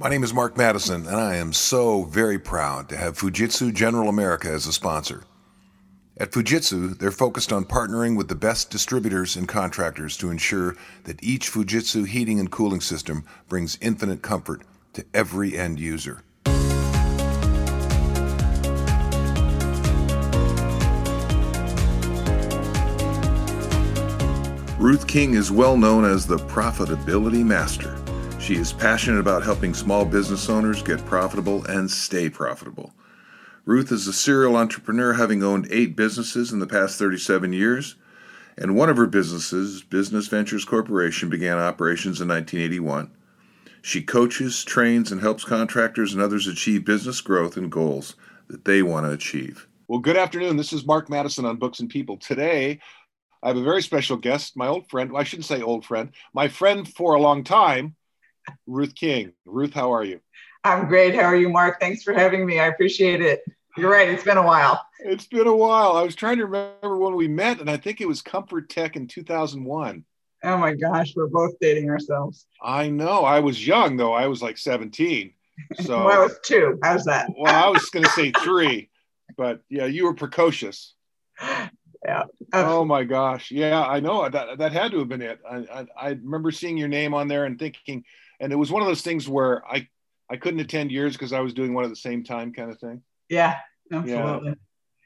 My name is Mark Matteson, and I am so very proud to have Fujitsu General America as a sponsor. At Fujitsu, they're focused on partnering with the best distributors and contractors to ensure that each Fujitsu heating and cooling system brings infinite comfort to every end user. Ruth King is well known as the profitability master. She is passionate about helping small business owners get profitable and stay profitable. Ruth is a serial entrepreneur, having owned eight businesses in the past 37 years. And one of her businesses, Business Ventures Corporation, began operations in 1981. She coaches, trains, and helps contractors and others achieve business growth and goals that they want to achieve. Well, good afternoon. This is Mark Matteson on Books and People. Today, I have a very special guest, my old friend. Well, I shouldn't say old friend, my friend for a long time, Ruth King. Ruth, how are you? I'm great. How are you, Mark? Thanks for having me. I appreciate it. You're right. It's been a while. It's been a while. I was trying to remember when we met, and I think it was Comfortech in 2001. Oh my gosh, we're both dating ourselves. I know. I was young though. I was like 17. So well, I was two. How's that? well, I was going to say three, but yeah, you were precocious. Yeah. Oh my gosh. Yeah, I know that that had to have been it. I, I, I remember seeing your name on there and thinking, and it was one of those things where I I couldn't attend yours because I was doing one at the same time, kind of thing. Yeah, absolutely. Yeah.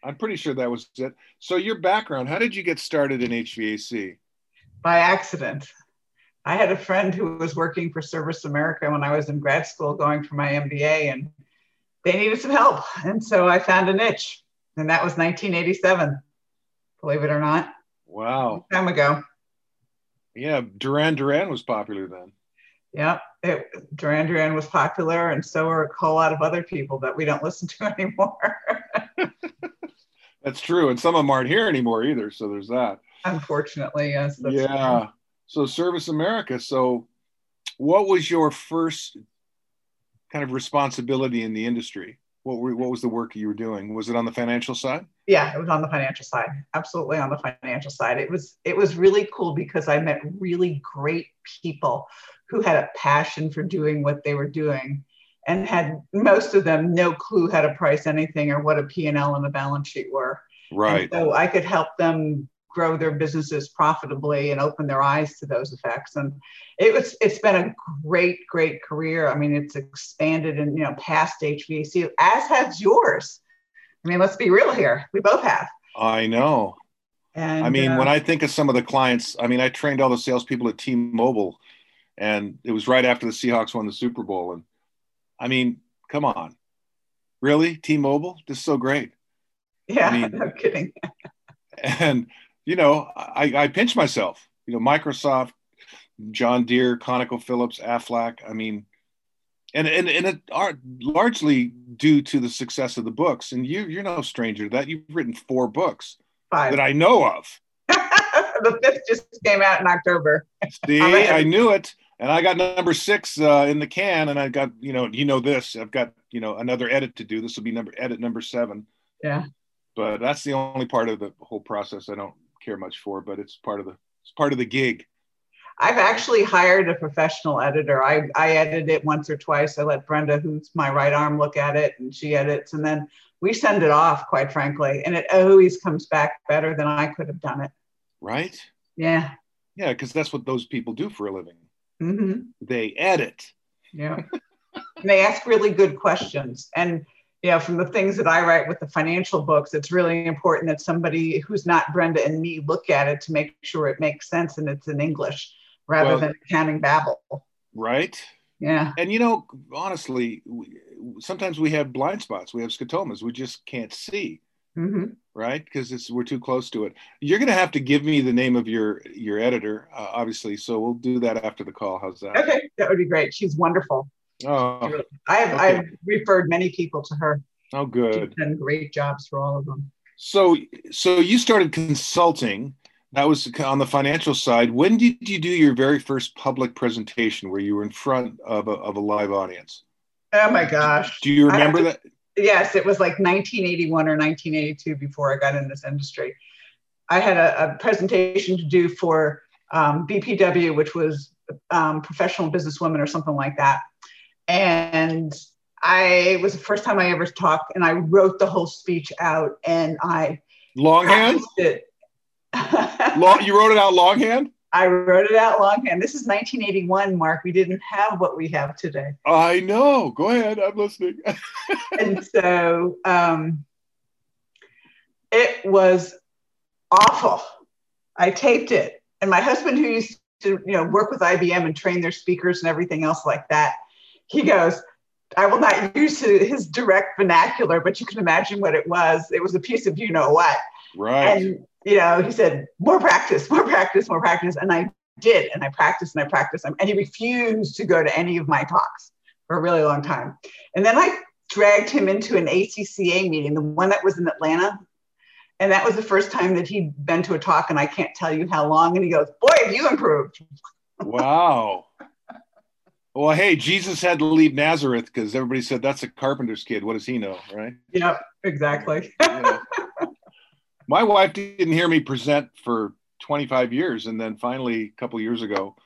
I'm pretty sure that was it. So your background, how did you get started in HVAC? By accident. I had a friend who was working for Service America when I was in grad school going for my MBA, and they needed some help. And so I found a niche, and that was 1987, believe it or not. Wow. time ago. Yeah, Duran Duran was popular then. Yeah, it, Duran Duran was popular, and so are a whole lot of other people that we don't listen to anymore. That's true, and some of them aren't here anymore either. So there's that. Unfortunately, yes. yeah. True. So Service America. So, what was your first kind of responsibility in the industry? What were, what was the work you were doing? Was it on the financial side? Yeah, it was on the financial side. Absolutely on the financial side. It was it was really cool because I met really great people who had a passion for doing what they were doing and had most of them no clue how to price anything or what a P&L and a balance sheet were. Right. And so I could help them grow their businesses profitably and open their eyes to those effects. And it was it's been a great, great career. I mean, it's expanded and you know past HVAC, as has yours. I mean, let's be real here. We both have. I know. And I mean, uh, when I think of some of the clients, I mean, I trained all the salespeople at T-Mobile, and it was right after the Seahawks won the Super Bowl. And I mean, come on, really, T-Mobile, this is so great. Yeah, I mean, no kidding. and you know, I, I pinch myself. You know, Microsoft, John Deere, ConocoPhillips, Aflac. I mean, and and and it are largely due to the success of the books. And you you're no stranger to that. You've written four books Five. that I know of. the fifth just came out in October. See, I knew it, and I got number six uh, in the can, and I got you know you know this. I've got you know another edit to do. This will be number edit number seven. Yeah. But that's the only part of the whole process I don't care much for, but it's part of the it's part of the gig. I've actually hired a professional editor. I, I edit it once or twice. I let Brenda, who's my right arm, look at it and she edits. And then we send it off, quite frankly. And it always comes back better than I could have done it. Right? Yeah. Yeah, because that's what those people do for a living. Mm-hmm. They edit. Yeah. and they ask really good questions. And you know, from the things that I write with the financial books, it's really important that somebody who's not Brenda and me look at it to make sure it makes sense and it's in English rather well, than accounting babble. Right. Yeah. And you know, honestly, we, sometimes we have blind spots. We have scotomas. We just can't see. Mm-hmm. Right, because it's we're too close to it. You're going to have to give me the name of your your editor, uh, obviously. So we'll do that after the call. How's that? Okay, that would be great. She's wonderful. Oh, I've, okay. I've referred many people to her. Oh, good. She's done great jobs for all of them. So, so you started consulting. That was on the financial side. When did you do your very first public presentation where you were in front of a, of a live audience? Oh my gosh. Do you remember to, that? Yes, it was like 1981 or 1982 before I got in this industry. I had a, a presentation to do for um, BPW, which was um, professional businesswomen or something like that and I it was the first time I ever talked, and I wrote the whole speech out, and I longhand. It. Long, you wrote it out longhand. I wrote it out longhand. This is 1981, Mark. We didn't have what we have today. I know. Go ahead. I'm listening. and so um, it was awful. I taped it, and my husband, who used to you know work with IBM and train their speakers and everything else like that, he goes. I will not use his direct vernacular, but you can imagine what it was. It was a piece of you know what. Right. And you know, he said, more practice, more practice, more practice. And I did. And I practiced and I practiced. And he refused to go to any of my talks for a really long time. And then I dragged him into an ACCA meeting, the one that was in Atlanta. And that was the first time that he'd been to a talk, and I can't tell you how long. And he goes, Boy, have you improved. wow. Well, hey, Jesus had to leave Nazareth because everybody said that's a carpenter's kid. What does he know, right? Yep, exactly. yeah my wife didn't hear me present for 25 years and then finally a couple years ago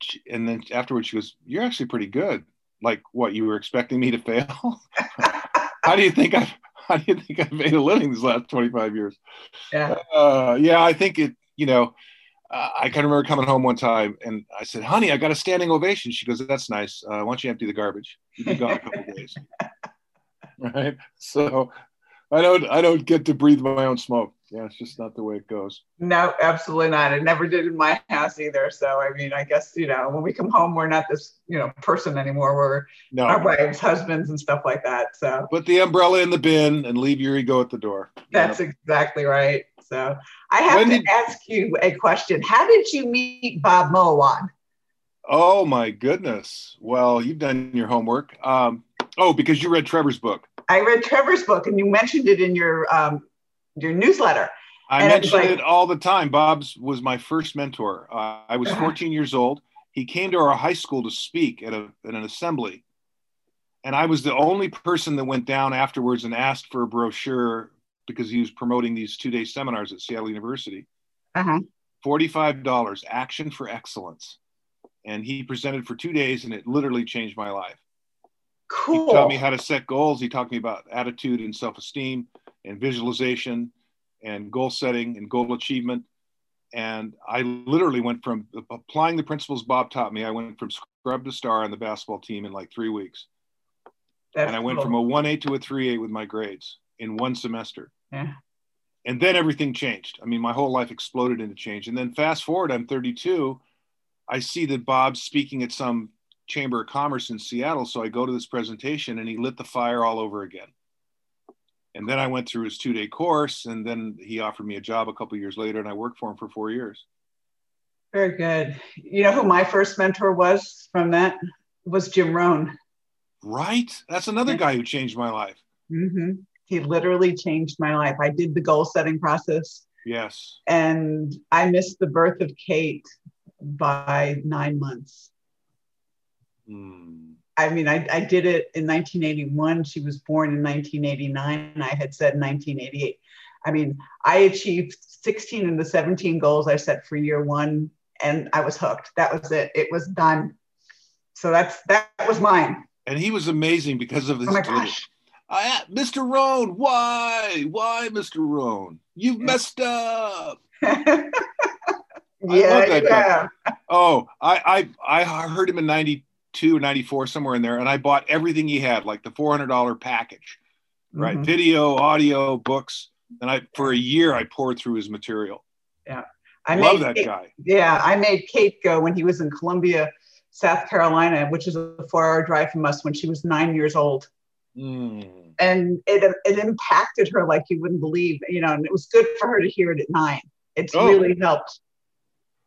she, and then afterwards she goes you're actually pretty good. Like what you were expecting me to fail? How do you think i've how do you think i've made a living these last 25 years? Yeah. Uh, yeah i think it you know uh, i can remember coming home one time and i said honey i got a standing ovation. She goes that's nice. Uh, why don't you empty the garbage? You've been gone a couple days. Right? So I don't I don't get to breathe my own smoke. Yeah, it's just not the way it goes. No, absolutely not. It never did in my house either. So I mean, I guess you know, when we come home, we're not this you know person anymore. We're no. our wives, husbands, and stuff like that. So put the umbrella in the bin and leave your ego at the door. That's exactly right. So I have when to did, ask you a question. How did you meet Bob Moawad? Oh my goodness. Well, you've done your homework. Um, oh, because you read Trevor's book. I read Trevor's book, and you mentioned it in your um, your newsletter. I and mention like, it all the time. Bob's was my first mentor. Uh, I was uh-huh. 14 years old. He came to our high school to speak at, a, at an assembly. And I was the only person that went down afterwards and asked for a brochure because he was promoting these two day seminars at Seattle University. Uh-huh. $45, Action for Excellence. And he presented for two days, and it literally changed my life. Cool. He taught me how to set goals. He taught me about attitude and self esteem and visualization and goal setting and goal achievement. And I literally went from applying the principles Bob taught me, I went from scrub to star on the basketball team in like three weeks. That's and I went cool. from a 1 8 to a 3 8 with my grades in one semester. Yeah. And then everything changed. I mean, my whole life exploded into change. And then fast forward, I'm 32. I see that Bob's speaking at some chamber of commerce in Seattle. So I go to this presentation and he lit the fire all over again and then I went through his two day course, and then he offered me a job a couple years later, and I worked for him for four years. Very good. You know who my first mentor was from that was Jim Rohn. Right, that's another guy who changed my life. Mm-hmm. He literally changed my life. I did the goal setting process. Yes. And I missed the birth of Kate by nine months. Hmm. I mean, I, I did it in 1981. She was born in 1989. I had said 1988. I mean, I achieved 16 of the 17 goals I set for year one, and I was hooked. That was it. It was done. So that's that was mine. And he was amazing because of his. Oh my gosh. I, Mr. Rohn, why? Why, Mr. Rohn? You've yeah. messed up. yeah, yeah. Oh, I, I I heard him in 90 92 94 somewhere in there and i bought everything he had like the $400 package right? Mm-hmm. video audio books and i for a year i poured through his material. Yeah. I love that Kate, guy. Yeah i made kate go when he was in columbia south carolina which is a four hour drive from us when she was nine years old. Mm. and it, it impacted her like you wouldn't believe you know and it was good for her to hear it at nine. It's oh. really helped.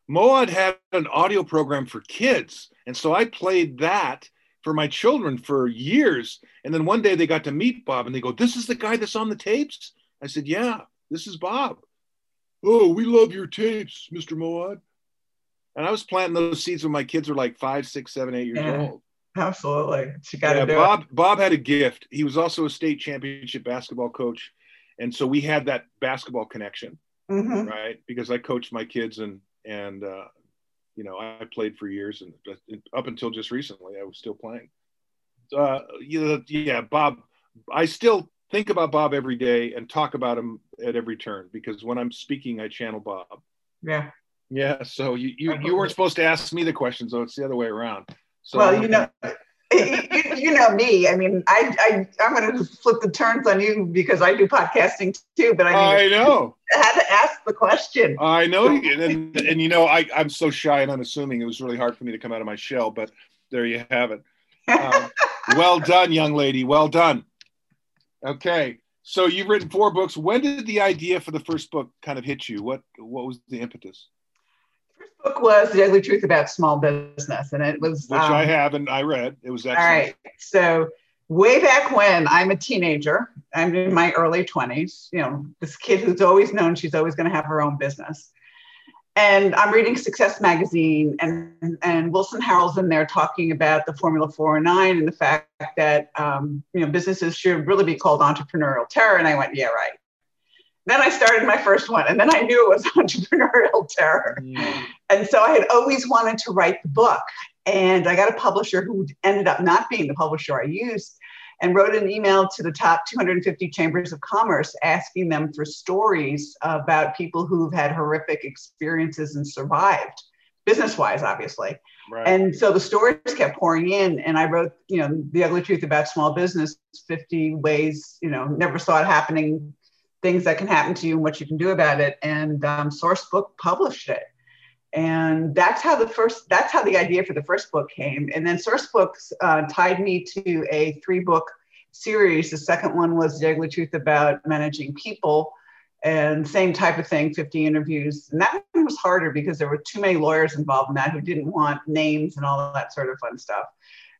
Moawad had an audio program for kids and so I played that for my children for years. And then one day they got to meet Bob and they go, This is the guy that's on the tapes? I said, Yeah, this is Bob. Oh, we love your tapes, Mr. Moad. And I was planting those seeds when my kids were like five, six, seven, eight years yeah, old. Absolutely. You got to yeah, Bob, it. Bob had a gift. He was also a state championship basketball coach. And so we had that basketball connection, mm-hmm. right? Because I coached my kids and, and uh, you know, I played for years and up until just recently, I was still playing. uh, you know, yeah, Bob. I still think about Bob every day and talk about him at every turn because when I'm speaking, I channel Bob. Yeah. Yeah. So you you, you weren't supposed to ask me the questions, though. It's the other way around. So, well, you know, you, you, know me. I mean, I, I I'm going to flip the turns on you because I do podcasting too. But I, mean, I know I had to ask the question. I know, and and you know, I I'm so shy and unassuming. It was really hard for me to come out of my shell, but there you have it. Um, well done, young lady. Well done. Okay, so you've written four books. When did the idea for the first book kind of hit you? What what was the impetus? Book was The Ugly Truth About Small Business, and it was which um, I have and I read. It was excellent. All right. So way back when I'm a teenager, I'm in my early 20s. You know, this kid who's always known she's always going to have her own business. And I'm reading Success Magazine, and, and Wilson Harrell's in there talking about the Formula 409 and the fact that um, you know businesses should really be called entrepreneurial terror. And I went, yeah, right. Then I started my first one, and then I knew it was entrepreneurial terror. Yeah. And so I had always wanted to write the book. And I got a publisher who ended up not being the publisher I used and wrote an email to the top 250 chambers of commerce asking them for stories about people who've had horrific experiences and survived, business wise, obviously. Right. And so the stories kept pouring in, and I wrote, you know, the ugly truth about small business 50 ways, you know, never saw it happening things that can happen to you and what you can do about it. And um, Sourcebook published it. And that's how the first, that's how the idea for the first book came. And then Sourcebooks uh, tied me to a three book series. The second one was The Ugly Truth About Managing People. And same type of thing, 50 interviews. And that one was harder because there were too many lawyers involved in that who didn't want names and all that sort of fun stuff.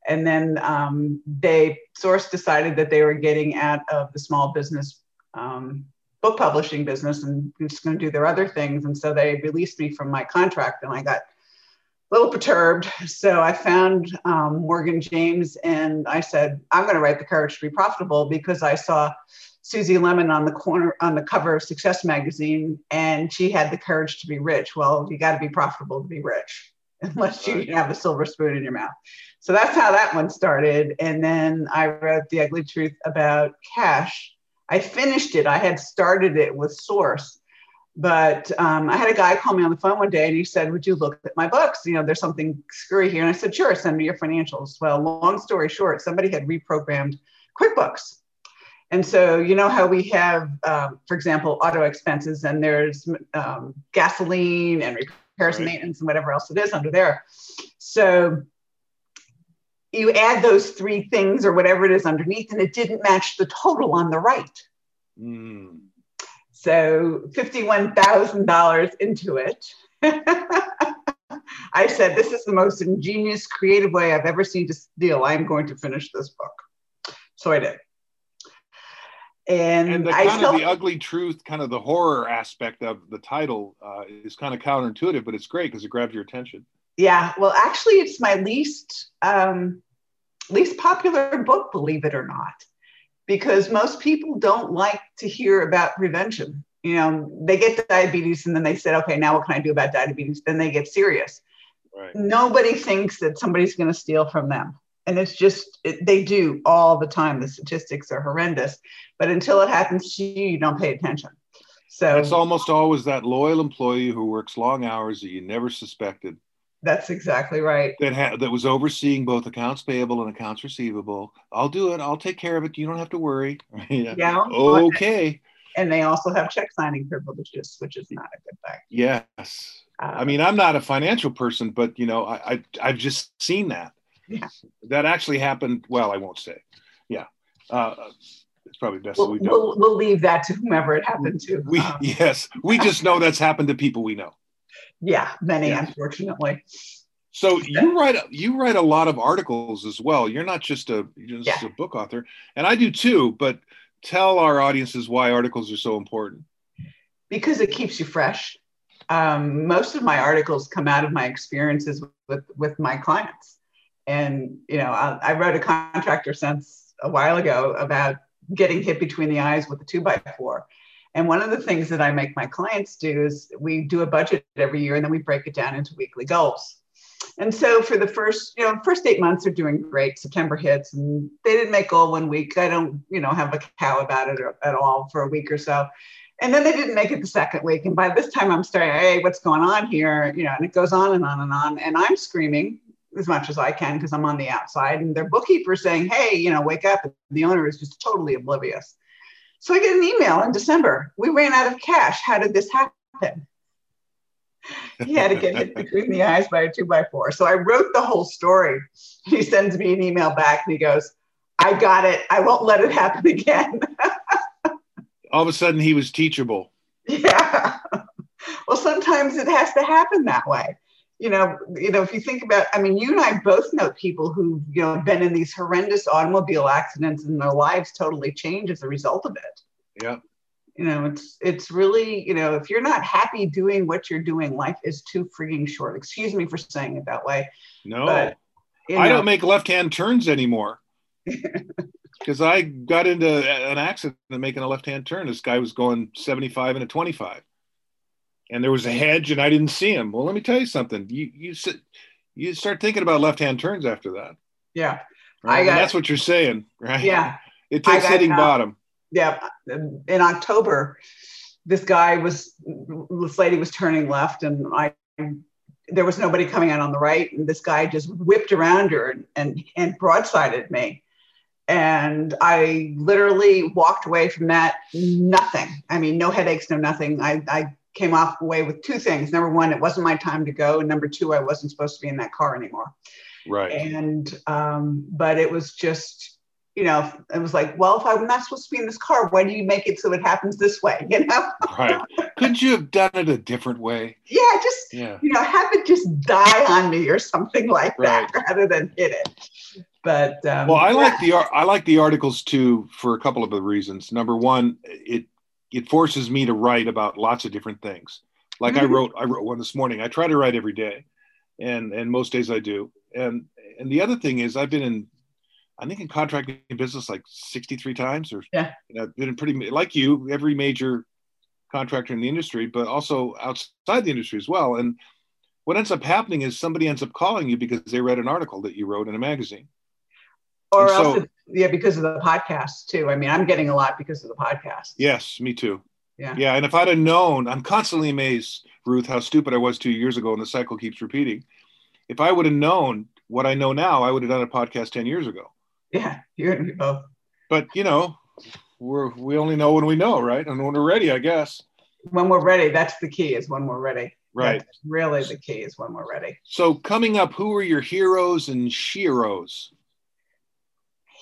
And then um, they, Source decided that they were getting out of the small business um, book publishing business and I'm just going to do their other things. And so they released me from my contract and I got a little perturbed. So I found um, Morgan James and I said, I'm going to write The Courage to Be Profitable because I saw Suze Orman on the corner on the cover of Success magazine and she had the courage to be rich. Well, you got to be profitable to be rich unless you have a silver spoon in your mouth. So that's how that one started. And then I wrote The Ugly Truth about cash I finished it. I had started it with Source, but um, I had a guy call me on the phone one day and he said, "Would you look at my books? You know, there's something screwy here." And I said, "Sure, send me your financials." Well, long story short, somebody had reprogrammed QuickBooks. And so, you know how we have, um, for example, auto expenses, and there's um, gasoline and repairs right. and maintenance and whatever else it is under there. So you add those three things or whatever it is underneath, and it didn't match the total on the right. Mm. So $51,000 into it. I said, This is the most ingenious, creative way I've ever seen to steal. I'm going to finish this book. So I did. And, and the kind still, of the ugly truth, kind of the horror aspect of the title uh, is kind of counterintuitive, but it's great because it grabs your attention. Yeah, well, actually, it's my least um, least popular book, believe it or not, because most people don't like to hear about prevention. You know, they get diabetes and then they said, okay, now what can I do about diabetes? Then they get serious. Right. Nobody thinks that somebody's going to steal from them. And it's just, it, they do all the time. The statistics are horrendous. But until it happens to you, you don't pay attention. So it's almost always that loyal employee who works long hours that you never suspected that's exactly right. That ha- that was overseeing both accounts payable and accounts receivable. I'll do it. I'll take care of it. You don't have to worry. yeah. yeah. Okay. And they also have check signing privileges, which is not a good thing. Yes. Um, I mean, I'm not a financial person, but you know, I, I I've just seen that. Yeah. That actually happened. Well, I won't say. Yeah. Uh, it's probably best we'll, we don't. We'll, we'll, leave that to whomever it happened to. We um, yes, we just know that's happened to people we know yeah many yeah. unfortunately. So you write you write a lot of articles as well. You're not just a just yeah. a book author. And i do too but tell our audiences why articles are so important. Because it keeps you fresh. Um, most of my articles come out of my experiences with with my clients. And you know I, I wrote a contractor sense a while ago about getting hit between the eyes with a two by four and one of the things that I make my clients do is we do a budget every year and then we break it down into weekly goals. and so for the first, you know, first eight months are doing great. September hits and they didn't make goal one week. I don't, you know, have a cow about it at all for a week or so. And then they didn't make it the second week. And by this time I'm starting, hey, what's going on here? You know, and it goes on and on and on. And I'm screaming as much as I can because I'm on the outside. And their bookkeeper saying, hey, you know, wake up. And the owner is just totally oblivious. So I get an email in December. We ran out of cash. How did this happen? he had to get hit between the eyes by a two by four. So I wrote the whole story. He sends me an email back and he goes, I got it. I won't let it happen again. All of a sudden he was teachable. Yeah. Well, sometimes it has to happen that way. You know, you know, if you think about, I mean, you and I both know people who, you know, been in these horrendous automobile accidents and their lives totally change as a result of it. Yeah. You know it's it's really you know if you're not happy doing what you're doing life is too freaking short. Excuse me for saying it that way no. but, i know. don't make left hand turns anymore. Because i got into an accident making a left hand turn. This guy was going 75 and a 25 and there was a hedge and i didn't see him. Well let me tell you something. You you sit, you start thinking about left hand turns after that. Yeah. Right? got, that's what you're saying right? Yeah. It takes hitting bottom. Yeah, in October, this guy was, this lady was turning left, and I, there was nobody coming out on the right, and this guy just whipped around her and and, and broadsided me, and I literally walked away from that nothing. I mean, no headaches, no nothing. I I came off away with two things. Number one, it wasn't my time to go, and number two, I wasn't supposed to be in that car anymore. Right. And um, but it was just you know, it was like, well, if I'm not supposed to be in this car, why do you make it so it happens this way? You know? right. Could you have done it a different way? Yeah, just yeah. you know, have it just die on me or something like right. that rather than hit it. But um, well, I yeah. like the I like the articles too for a couple of the reasons. Number one, it it forces me to write about lots of different things. Like mm-hmm. I wrote I wrote one this morning. I try to write every day, and and most days I do. And and the other thing is I've been in I think in contracting business like 63 times or yeah, you know, been pretty like you, every major contractor in the industry, but also outside the industry as well. And what ends up happening is somebody ends up calling you because they read an article that you wrote in a magazine. Or and else, so, yeah, because of the podcast too. I mean, I'm getting a lot because of the podcast. Yes, me too. Yeah. Yeah. And if I'd have known, I'm constantly amazed, Ruth, how stupid I was two years ago, and the cycle keeps repeating. If I would have known what I know now, I would have done a podcast 10 years ago. Yeah, you both. But you know, we're we only know when we know, right? And when we're ready, I guess. When we're ready, that's the key. Is when we're ready. Right. That's really, the key is when we're ready. So coming up, who are your heroes and sheroes?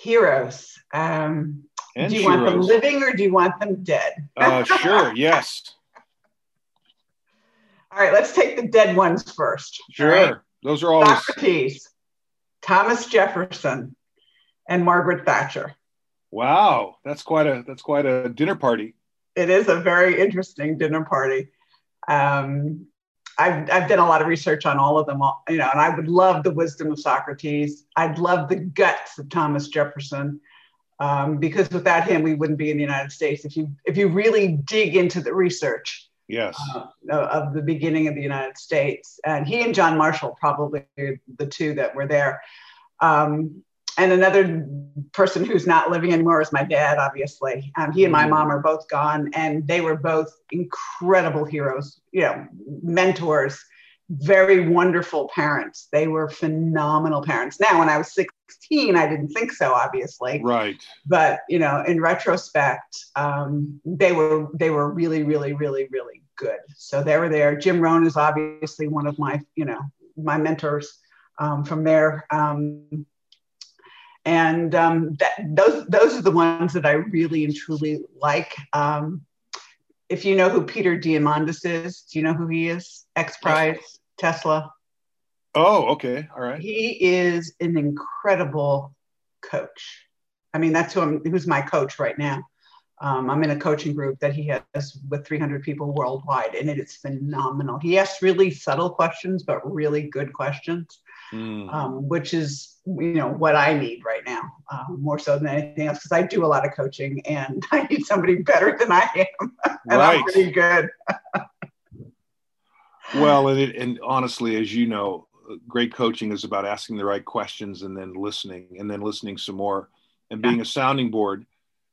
Heroes. Um, do you want them living or do you want them dead? uh, sure. Yes. All right. Let's take the dead ones first. Sure. Right? Those are all Socrates, Thomas Jefferson, and Margaret Thatcher. Wow, that's quite a that's quite a dinner party. It is a very interesting dinner party. Um, I've, I've done a lot of research on all of them, you know, and I would love the wisdom of Socrates. I'd love the guts of Thomas Jefferson, um, because without him, we wouldn't be in the United States. If you if you really dig into the research, yes, uh, of the beginning of the United States, and he and John Marshall probably the two that were there. Um, and another person who's not living anymore is my dad, obviously. Um, he and my mm. mom are both gone, and they were both incredible heroes, you know, mentors, very wonderful parents. They were phenomenal parents. Now, when I was 16, I didn't think so, obviously. Right. But you know, in retrospect, um, they were they were really, really, really, really good. So they were there. Jim Rohn is obviously one of my, you know, my mentors um, from there. Um, and um, that, those those are the ones that I really and truly like. Um, if you know who Peter Diamandis is, do you know who he is? X Prize, Tesla. Oh, okay, all right. He is an incredible coach. I mean, that's who I'm, who's my coach right now. Um, I'm in a coaching group that he has with 300 people worldwide, and it is phenomenal. He asks really subtle questions, but really good questions mm. um, which is you know what I need right now uh, more so than anything else because I do a lot of coaching and I need somebody better than I am, and right. I'm pretty good. well, and, it, and honestly, as you know, great coaching is about asking the right questions and then listening and then listening some more and being yeah. a sounding board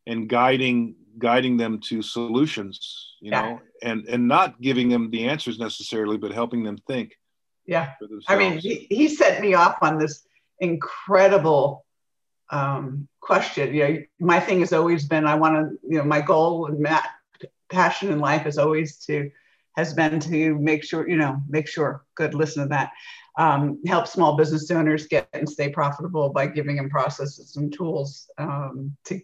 and guiding guiding them to solutions you yeah. know and and not giving them the answers necessarily but helping them think yeah. i mean he, he set me off on this incredible um, question. You know my thing has always been i want to you know my goal and my passion in life is always to has been to make sure you know make sure good listen to that. Um, help small business owners get and stay profitable by giving them processes and tools um, to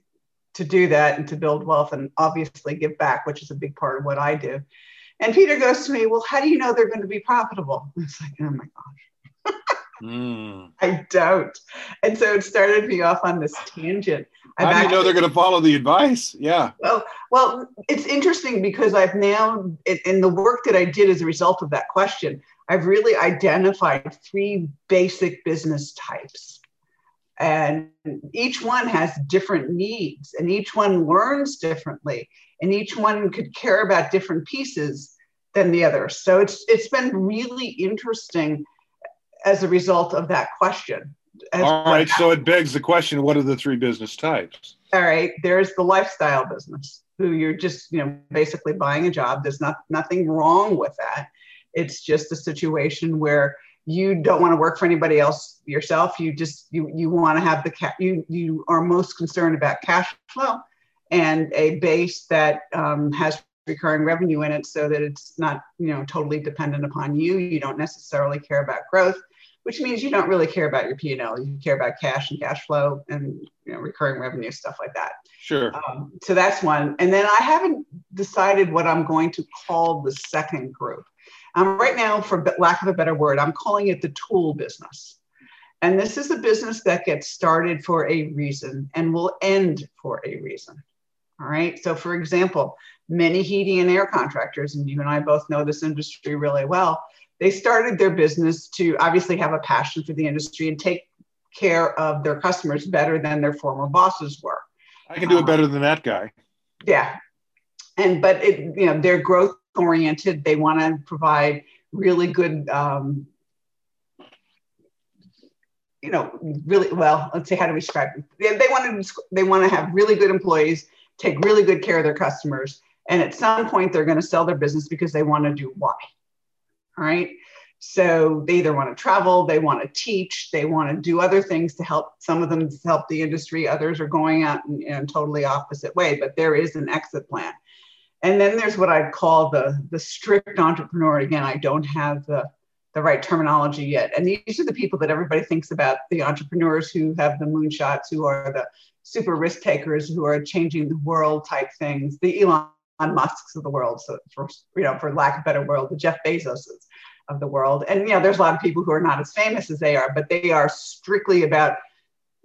to do that and to build wealth and obviously give back, which is a big part of what I do. And Peter goes to me, Well, how do you know they're going to be profitable? It's like, Oh my gosh. mm. I don't. And so it started me off on this tangent. How I've do you know they're going to follow the advice? Yeah. Well, well, it's interesting because I've now, in the work that I did as a result of that question, I've really identified three basic business types and each one has different needs and each one learns differently and each one could care about different pieces than the other. So it's it's been really interesting as a result of that question. All right so it begs the question what are the three business types? All right there's the lifestyle business who you're just you know basically buying a job. There's not nothing wrong with that. It's just a situation where you don't want to work for anybody else yourself. You just you you want to have the ca- you you are most concerned about cash flow and a base that um, has recurring revenue in it so that it's not you know totally dependent upon you. You don't necessarily care about growth which means you don't really care about your p&l you care about cash and cash flow and you know recurring revenue stuff like that. Sure. Um, so that's one. And then i haven't decided what i'm going to call the second group um, right now, for lack of a better word, I'm calling it the tool business. And this is a business that gets started for a reason and will end for a reason. All right. So, for example, many heating and air contractors, and you and I both know this industry really well, they started their business to obviously have a passion for the industry and take care of their customers better than their former bosses were. I can do it better than that guy. Yeah. And, but it, you know, their growth oriented. They want to provide really good, um, you know, really well. Let's say how to describe it. They, they want to they want to have really good employees, take really good care of their customers, and at some point they're going to sell their business because they want to do why. All right. So they either want to travel, they want to teach, they want to do other things to help. Some of them help the industry, others are going out in, in a totally opposite way, but there is an exit plan. And then there's what I'd call the, the strict entrepreneur. Again, I don't have the, the right terminology yet. And these are the people that everybody thinks about the entrepreneurs who have the moonshots, who are the super risk takers, who are changing the world type things, the Elon Musks of the world. So, for, you know, for lack of better word, the Jeff Bezoses of the world. And, you know, there's a lot of people who are not as famous as they are, but they are strictly about,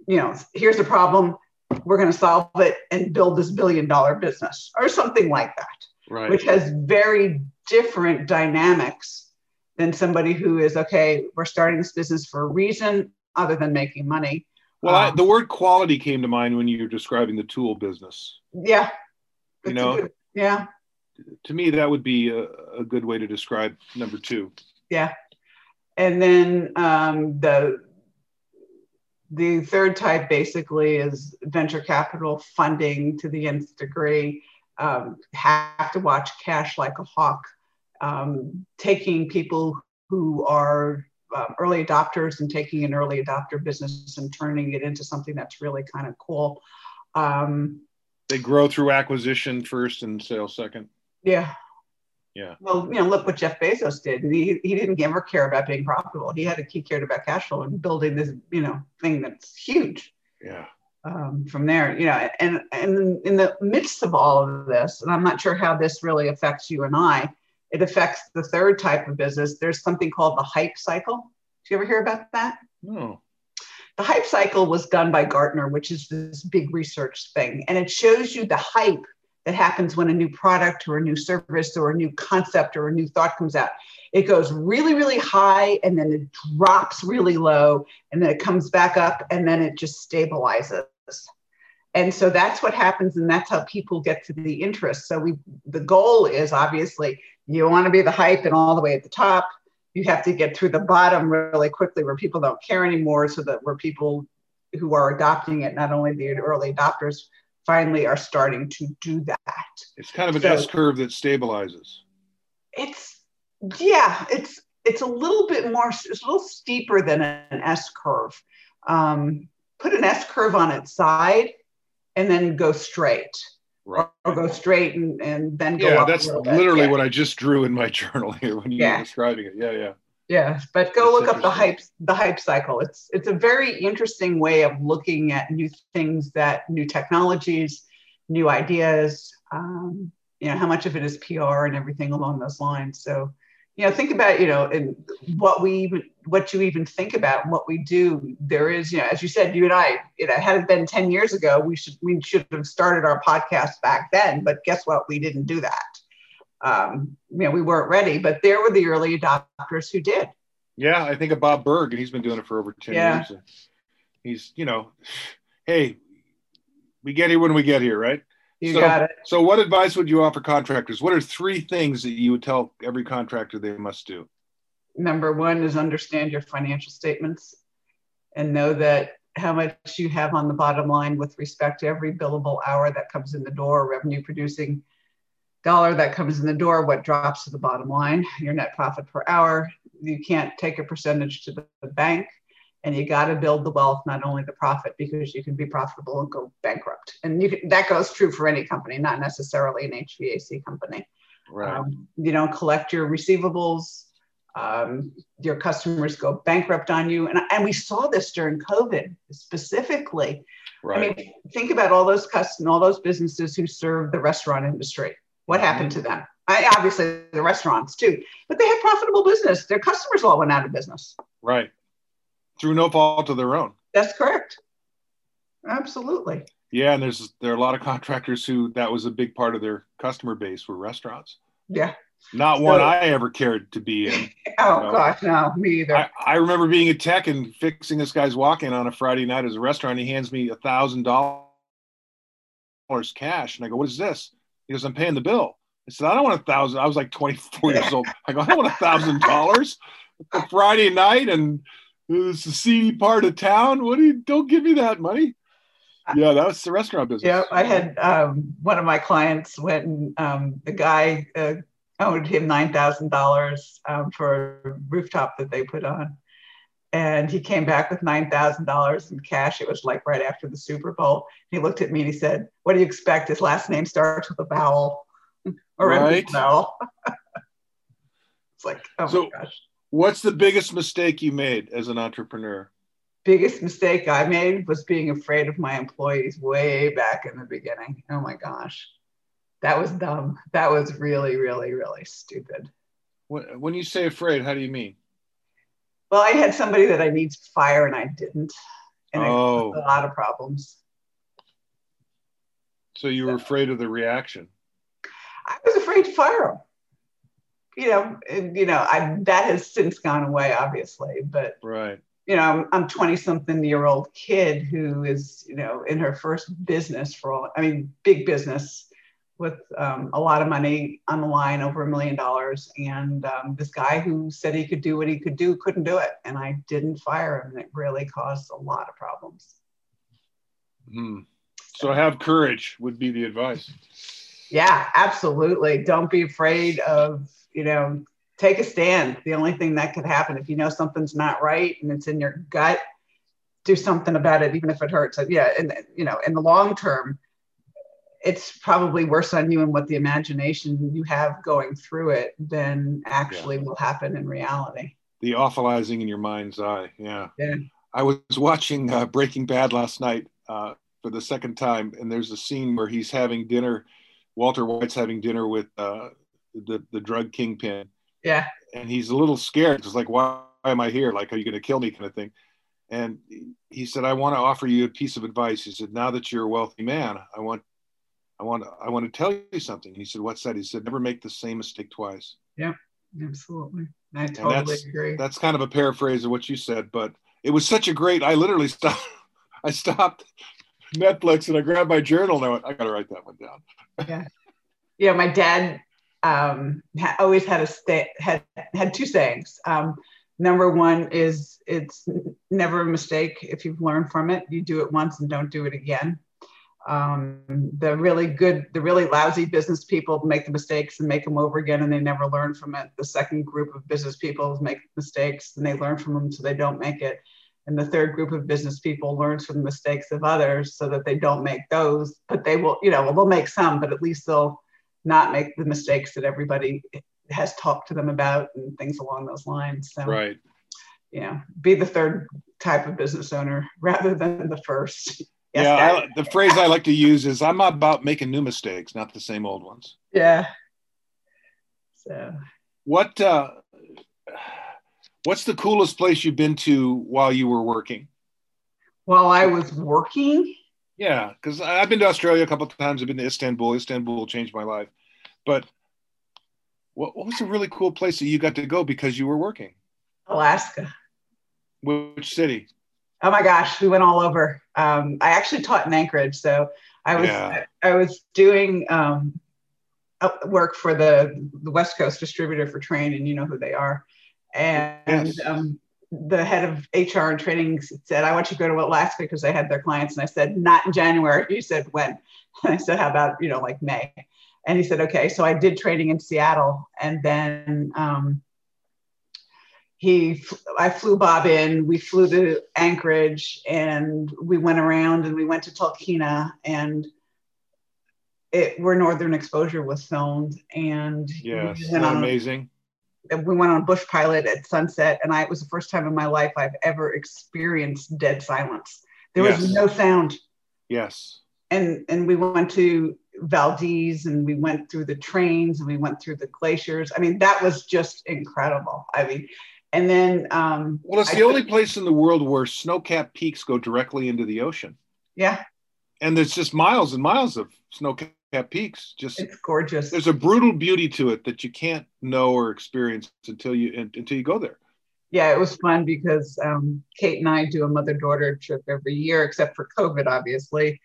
you know, here's the problem we're going to solve it and build this billion dollar business or something like that. Right. which has very different dynamics than somebody who is okay we're starting this business for a reason other than making money. Well um, I, the word quality came to mind when you were describing the tool business. Yeah. You know? good, yeah. To me that would be a, a, good way to describe number two. Yeah. And then um, the the third type basically is venture capital funding to the nth degree. Um, have to watch cash like a hawk, um, taking people who are um, early adopters and taking an early adopter business and turning it into something that's really kind of cool. Um, they grow through acquisition first and sales second. Yeah, yeah. Well, you know, look what Jeff Bezos did. He, he didn't ever care about being profitable. He had a key cared about cash flow and building this, you know, thing that's huge. Yeah. Um, from there, you know, and and in the midst of all of this, and I'm not sure how this really affects you and I, it affects the third type of business. There's something called the hype cycle. Do you ever hear about that? No. The hype cycle was done by Gartner, which is this big research thing, and it shows you the hype that happens when a new product or a new service or a new concept or a new thought comes out. It goes really, really high and then it drops really low and then it comes back up and then it just stabilizes. And so that's what happens, and that's how people get to the interest. So we the goal is obviously you want to be the hype and all the way at the top. you have to get through the bottom really quickly where people don't care anymore so that where people who are adopting it not only the early adopters finally are starting to do that. It's kind of an So- s curve that stabilizes. It's yeah it's it's a little bit more it's a little steeper than an s curve. Um, put an s curve on its side and then go straight. Right. Or go straight and, and then go yeah that's bit. literally Yeah. what i just drew in my journal here when you Yeah. were describing it. Yeah yeah Yeah, but go look up the hype the hype cycle. It's it's a very interesting way of looking at new things that new technologies, new ideas. Um, you know how much of it is PR and everything along those lines. So, you know, think about you know and what we even what you even think about and what we do. There is you know as you said, you and I. You know, had it been ten years ago, we should we should have started our podcast back then. But guess what? We didn't do that. Um, you know, we weren't ready. But there were the early adopters who did. Yeah, I think of Bob Burg, and he's been doing it for over 10 Yeah. years. He's, you know, hey, we get here when we get here, right? You So- got it. So, what advice would you offer contractors? What are three things that you would tell every contractor they must do? Number one is understand your financial statements and know that how much you have on the bottom line with respect to every billable hour that comes in the door, revenue producing dollar that comes in the door, what drops to the bottom line, your net profit per hour. You can't take a percentage to the, the bank. And you got to build the wealth, not only the profit, because you can be profitable and go bankrupt. And you can, that goes true for any company, not necessarily an HVAC company. Right. Um, you don't collect your receivables. Um, your customers go bankrupt on you. And, and we saw this during COVID specifically. right. I mean, think about all those customers, all those businesses who serve the restaurant industry. What happened to them? I, obviously, the restaurants too, but they had profitable business. Their customers all went out of business. right. Through no fault of their own. That's correct. Absolutely. Yeah, and there's there are a lot of contractors who that was a big part of their customer base were restaurants. Yeah. Not So- one I ever cared to be in. Oh No. gosh, no, me either. I, I remember being a tech and fixing this guy's walk-in on a Friday night at a restaurant. He hands me a thousand dollars cash, and I go, "What is this?" He goes, "I'm paying the bill." I said, "I don't want a thousand. I was like 24 years old. I go, "I don't want a thousand dollars for Friday night, and it's a seedy part of town. What do you? Don't give me that money." Yeah, that was the restaurant business. Yeah, I had um, one of my clients went and um, the guy uh, owed him nine thousand dollars um, for a rooftop that they put on, and he came back with nine thousand dollars in cash. It was like right after the Super Bowl. He looked at me and he said, "What do you expect? His last name starts with a vowel or Right. a vowel." it's like, oh So- my gosh. What's the biggest mistake you made as an entrepreneur? biggest mistake I made was being afraid of my employees way back in the beginning. Oh my gosh. That was dumb. That was really, really, really stupid. When, when you say afraid, how do you mean? Well, I had somebody that I need to fire and I didn't. And Oh. caused a lot of problems. So you were afraid of the reaction. I was afraid to fire them. You know, and, you know, I that has since gone away, obviously, but Right. you know, I'm, I'm 20 something year old kid who is, you know, in her first business for all, I mean, big business with um, a lot of money on the line, over a million dollars. And um, this guy who said he could do what he could do couldn't do it. And I didn't fire him. And it really caused a lot of problems. Hmm. So have courage would be the advice. Yeah, absolutely. Don't be afraid of, you know, take a stand. The only thing that could happen if you know something's not right and it's in your gut, do something about it, even if it hurts. Yeah, and you know, in the long term, it's probably worse on you and what the imagination you have going through it than actually will happen in reality. The awfulizing in your mind's eye. Yeah. Yeah. I was watching uh, Breaking Bad last night uh, for the second time, and there's a scene where he's having dinner. Walter White's having dinner with uh, the the drug kingpin, Yeah. and he's a little scared. It's like, why am I here? Like, are you going to kill me? Kind of thing. And he said, I want to offer you a piece of advice. He said, now that you're a wealthy man, I want, I want, to, I want to tell you something. He said, what's that? He said, never make the same mistake twice. Yeah, absolutely. I totally that's- agree. That's kind of a paraphrase of what you said, but it was such a great. I literally stopped. I stopped Netflix and I grabbed my journal and I went, I got to write that one down. Yeah. Yeah my dad um, ha- always had a sta- had had two sayings. Um, number one is it's never a mistake if you've learned from it. You do it once and don't do it again. Um, the really good, the really lousy business people make the mistakes and make them over again, and they never learn from it. The second group of business people make mistakes and they learn from them so they don't make it. And the third group of business people learns from the mistakes of others so that they don't make those. But they will, you know, well, they'll make some, but at least they'll not make the mistakes that everybody has talked to them about and things along those lines. So, right. Know, be the third type of business owner rather than the first. Yes, yeah, I, the phrase I like to use is I'm about making new mistakes, not the same old ones. Yeah. So, what uh, what's the coolest place you've been to while you were working? While I was working? Yeah, because I've been to Australia a couple of times. I've been to Istanbul. Istanbul changed my life. But what, what was a really cool place that you got to go because you were working? Alaska. Which city? Oh my gosh, we went all over. Um, I actually taught in Anchorage, so I was yeah. I, I, was doing um, work for the the West Coast distributor for Trane, and you know who they are. And yes. um, the head of HR and training said, "I want you to go to Alaska because they had their clients." And I said, "Not in January." He said, "When?" And I said, "How about you know like May?" And he said, "Okay." So I did training in Seattle, and then um, he I flew Bob in. We flew to Anchorage and we went around and we went to Talkeetna and it where Northern Exposure was filmed and yes, we amazing. we went on a bush pilot at sunset and I it was the first time in my life I've ever experienced dead silence. There yes. was no sound. Yes. And and we went to Valdez and we went through the trains and we went through the glaciers. I mean, that was just incredible. I mean, and then, um, well, it's the I, only place in the world where snow-capped peaks go directly into the ocean. Yeah. And there's just miles and miles of snow-capped peaks. Just it's gorgeous. There's a brutal beauty to it that you can't know or experience until you until you go there. Yeah, it was fun because um, Kate and I do a mother-daughter trip every year, except for COVID, obviously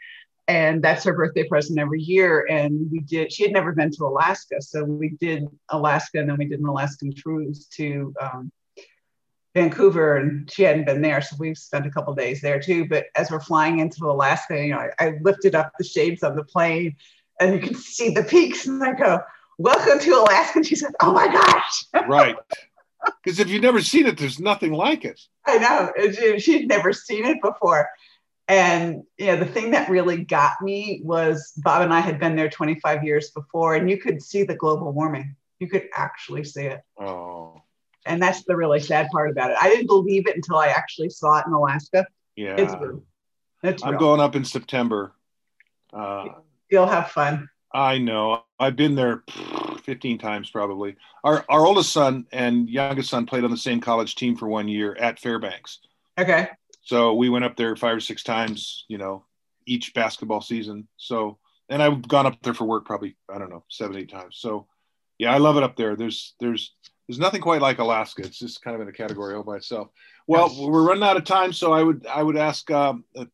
and that's her birthday present every year. And we did, she had never been to Alaska. So we did Alaska and then we did an Alaskan cruise to um, Vancouver and she hadn't been there. So we spent a couple days there too. But as we're flying into Alaska, you know, I, I, lifted up the shades of the plane and you can see the peaks. And I go, Welcome to Alaska. And she said, Oh my gosh. Right. Because if you've never seen it, there's nothing like it. I know. She'd never seen it before. And you know, the thing that really got me was Bob and I had been there 25 years before, and you could see the global warming. You could actually see it. Oh and that's the really sad part about it. I didn't believe it until I actually saw it in Alaska. Yeah, it's real. It's I'm going up in September. Uh, You'll have fun. I know. I've been there 15 times probably. Our our oldest son and youngest son played on the same college team for one year at Fairbanks. Okay. So we went up there five or six times, you know, each basketball season. So and I've gone up there for work probably I don't know seven eight times. So yeah, I love it up there. There's there's there's nothing quite like Alaska. It's just kind of in a category all by itself. Well, we're running out of time, so I would I would ask um, uh,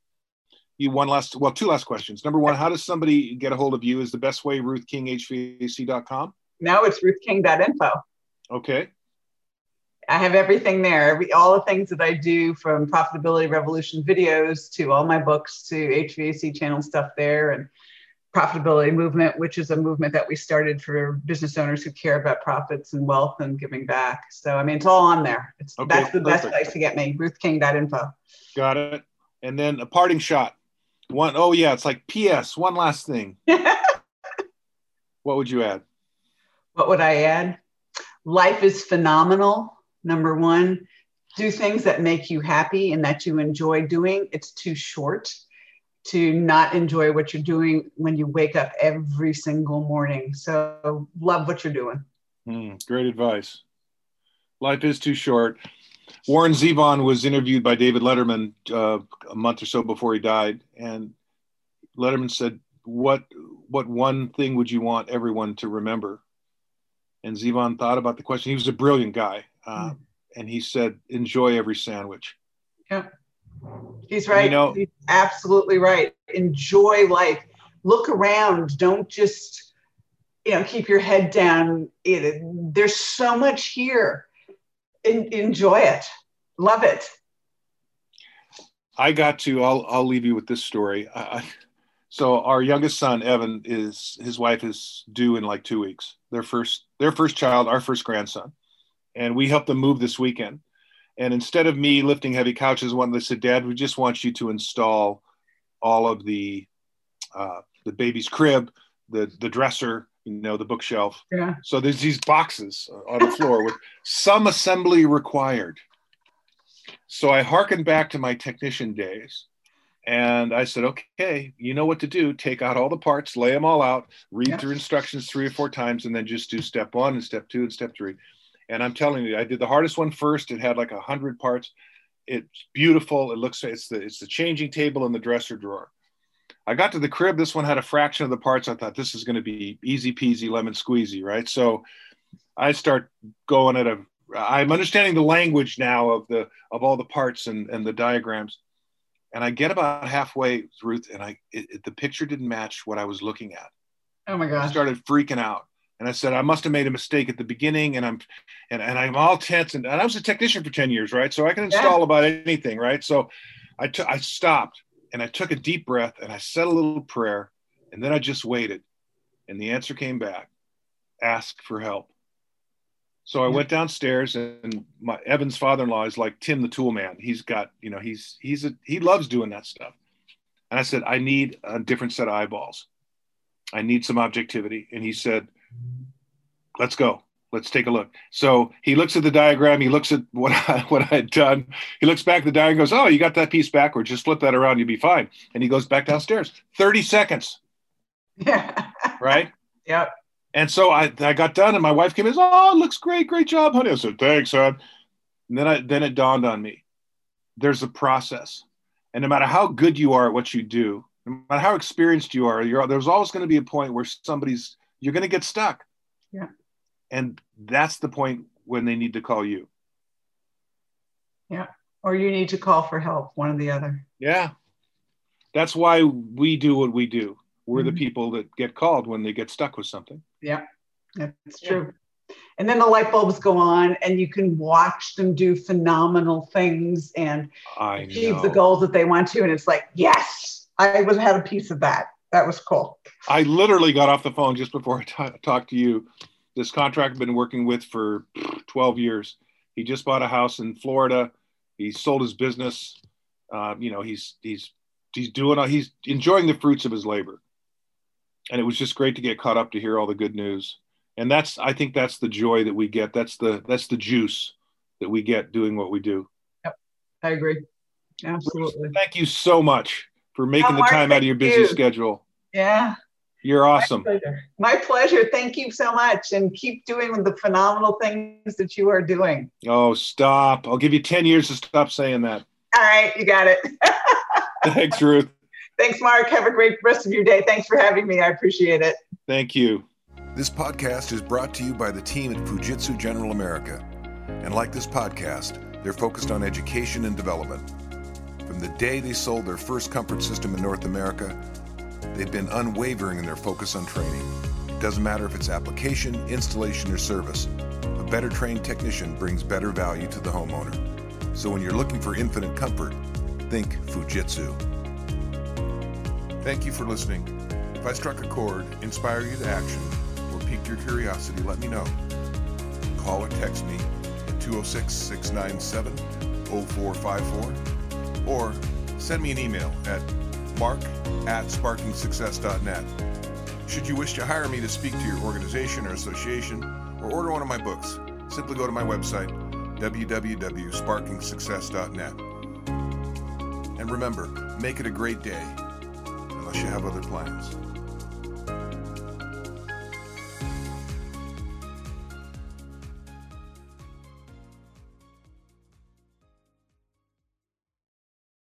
you one last well two last questions. Number one, how does somebody get a hold of you? Is the best way RuthKingHVAC.com? No, it's RuthKing.info. Okay. I have everything there. Every, all the things that I do from profitability revolution videos to all my books to HVAC channel stuff there and profitability movement, which is a movement that we started for business owners who care about profits and wealth and giving back. So I mean, it's all on there. It's okay, that's the perfect. best place to get me. RuthKing.info. Got it. And then a parting shot. One oh yeah, it's like P.S. One last thing. what would you add? What would I add? Life is phenomenal. Number one, do things that make you happy and that you enjoy doing. It's too short to not enjoy what you're doing when you wake up every single morning. So love what you're doing. Mm, great advice. Life is too short. Warren Zevon was interviewed by David Letterman uh, a month or so before he died, and Letterman said, "What what one thing would you want everyone to remember?" And Zevon thought about the question. He was a brilliant guy, uh, mm. and he said, "Enjoy every sandwich." Yeah. He's right. You know, He's absolutely right. Enjoy life. Look around. Don't just you know, keep your head down. It, there's so much here. En- enjoy it. Love it. I got to. I'll I'll leave you with this story. I, so our youngest son Evan is his wife is due in like two weeks. Their first their first child, our first grandson, and we helped them move this weekend. And instead of me lifting heavy couches, one they said, "Dad, we just want you to install all of the uh, the baby's crib, the the dresser, you know, the bookshelf. Yeah. So there's these boxes on the floor with some assembly required. So I harkened back to my technician days and I said, okay, you know what to do. Take out all the parts, lay them all out, read Yeah. through instructions three or four times, and then just do step one and step two and step three. And I'm telling you, I did the hardest one first. It had like a hundred parts. It's beautiful. It looks it's the it's the changing table and the dresser drawer. I got to the crib. This one had a fraction of the parts. I thought this is going to be easy peasy lemon squeezy, right? So I start going at a. I'm understanding the language now of the of all the parts and and the diagrams, and I get about halfway, Ruth, and I it, it- the picture didn't match what I was looking at. Oh my I started freaking out. And I said, I must have made a mistake at the beginning, and I'm, and, and I'm all tense. And, and I was a technician for ten years, right? So I can install about anything, right? So I took, I stopped, and I took a deep breath, and I said a little prayer, and then I just waited, and the answer came back: ask for help. So I went downstairs, and my Evan's father-in-law is like Tim the Tool Man. He's got, you know, he's he's a he loves doing that stuff. And I said, I need a different set of eyeballs. I need some objectivity. And he said, let's go. Let's take a look. So he looks at the diagram. He looks at what I, what I had done. He looks back at the diagram and goes, oh, you got that piece backwards. Just flip that around. You'll be fine. And he goes back downstairs. 30 seconds, Yeah. right? yep. And so I, I got done and my wife came in, oh, it looks great. Great job, honey. I said, thanks, son. And then I, then it dawned on me. There's a process. And no matter how good you are at what you do, no matter how experienced you are, you're, there's always going to be a point where somebody's, you're going to get stuck. Yeah. And that's the point when they need to call you. Yeah. Or you need to call for help, one or the other. Yeah. That's why we do what we do. We're Mhm. the people that get called when they get stuck with something. Yeah, that's Yeah. true. And then the light bulbs go on, and you can watch them do phenomenal things and I achieve know. the goals that they want to. And it's like, yes, I was had a piece of that. That was cool. I literally got off the phone just before I talked to you. This contract I've been working with for 12 years. He just bought a house in Florida. He sold his business. Uh, you know, he's he's he's doing he's enjoying the fruits of his labor. And it was just great to get caught up to hear all the good news. And that's I think that's the joy that we get. That's the that's the juice that we get doing what we do. Yep, I agree. Absolutely. Thank you so much for making the Mark, time out of your busy you. schedule. Yeah. You're awesome. My pleasure. My pleasure. Thank you so much. And keep doing the phenomenal things that you are doing. Oh, stop. I'll give you 10 years to stop saying that. All right. You got it. Thanks, Ruth. Thanks, Mark. Have a great rest of your day. Thanks for having me. I appreciate it. Thank you. This podcast is brought to you by the team at Fujitsu General America. And like this podcast, they're focused on education and development. From the day they sold their first comfort system in North America, they've been unwavering in their focus on training. It doesn't matter if it's application, installation, or service, a better trained technician brings better value to the homeowner. So when you're looking for infinite comfort, think Fujitsu. Thank you for listening. If I struck a chord, inspire you to action, or piqued your curiosity, let me know. Call or text me at 206 697 0454 or send me an email at mark at sparkingsuccess.net. Should you wish to hire me to speak to your organization or association or order one of my books, simply go to my website www.sparkingsuccess.net. And remember, make it a great day unless you have other plans.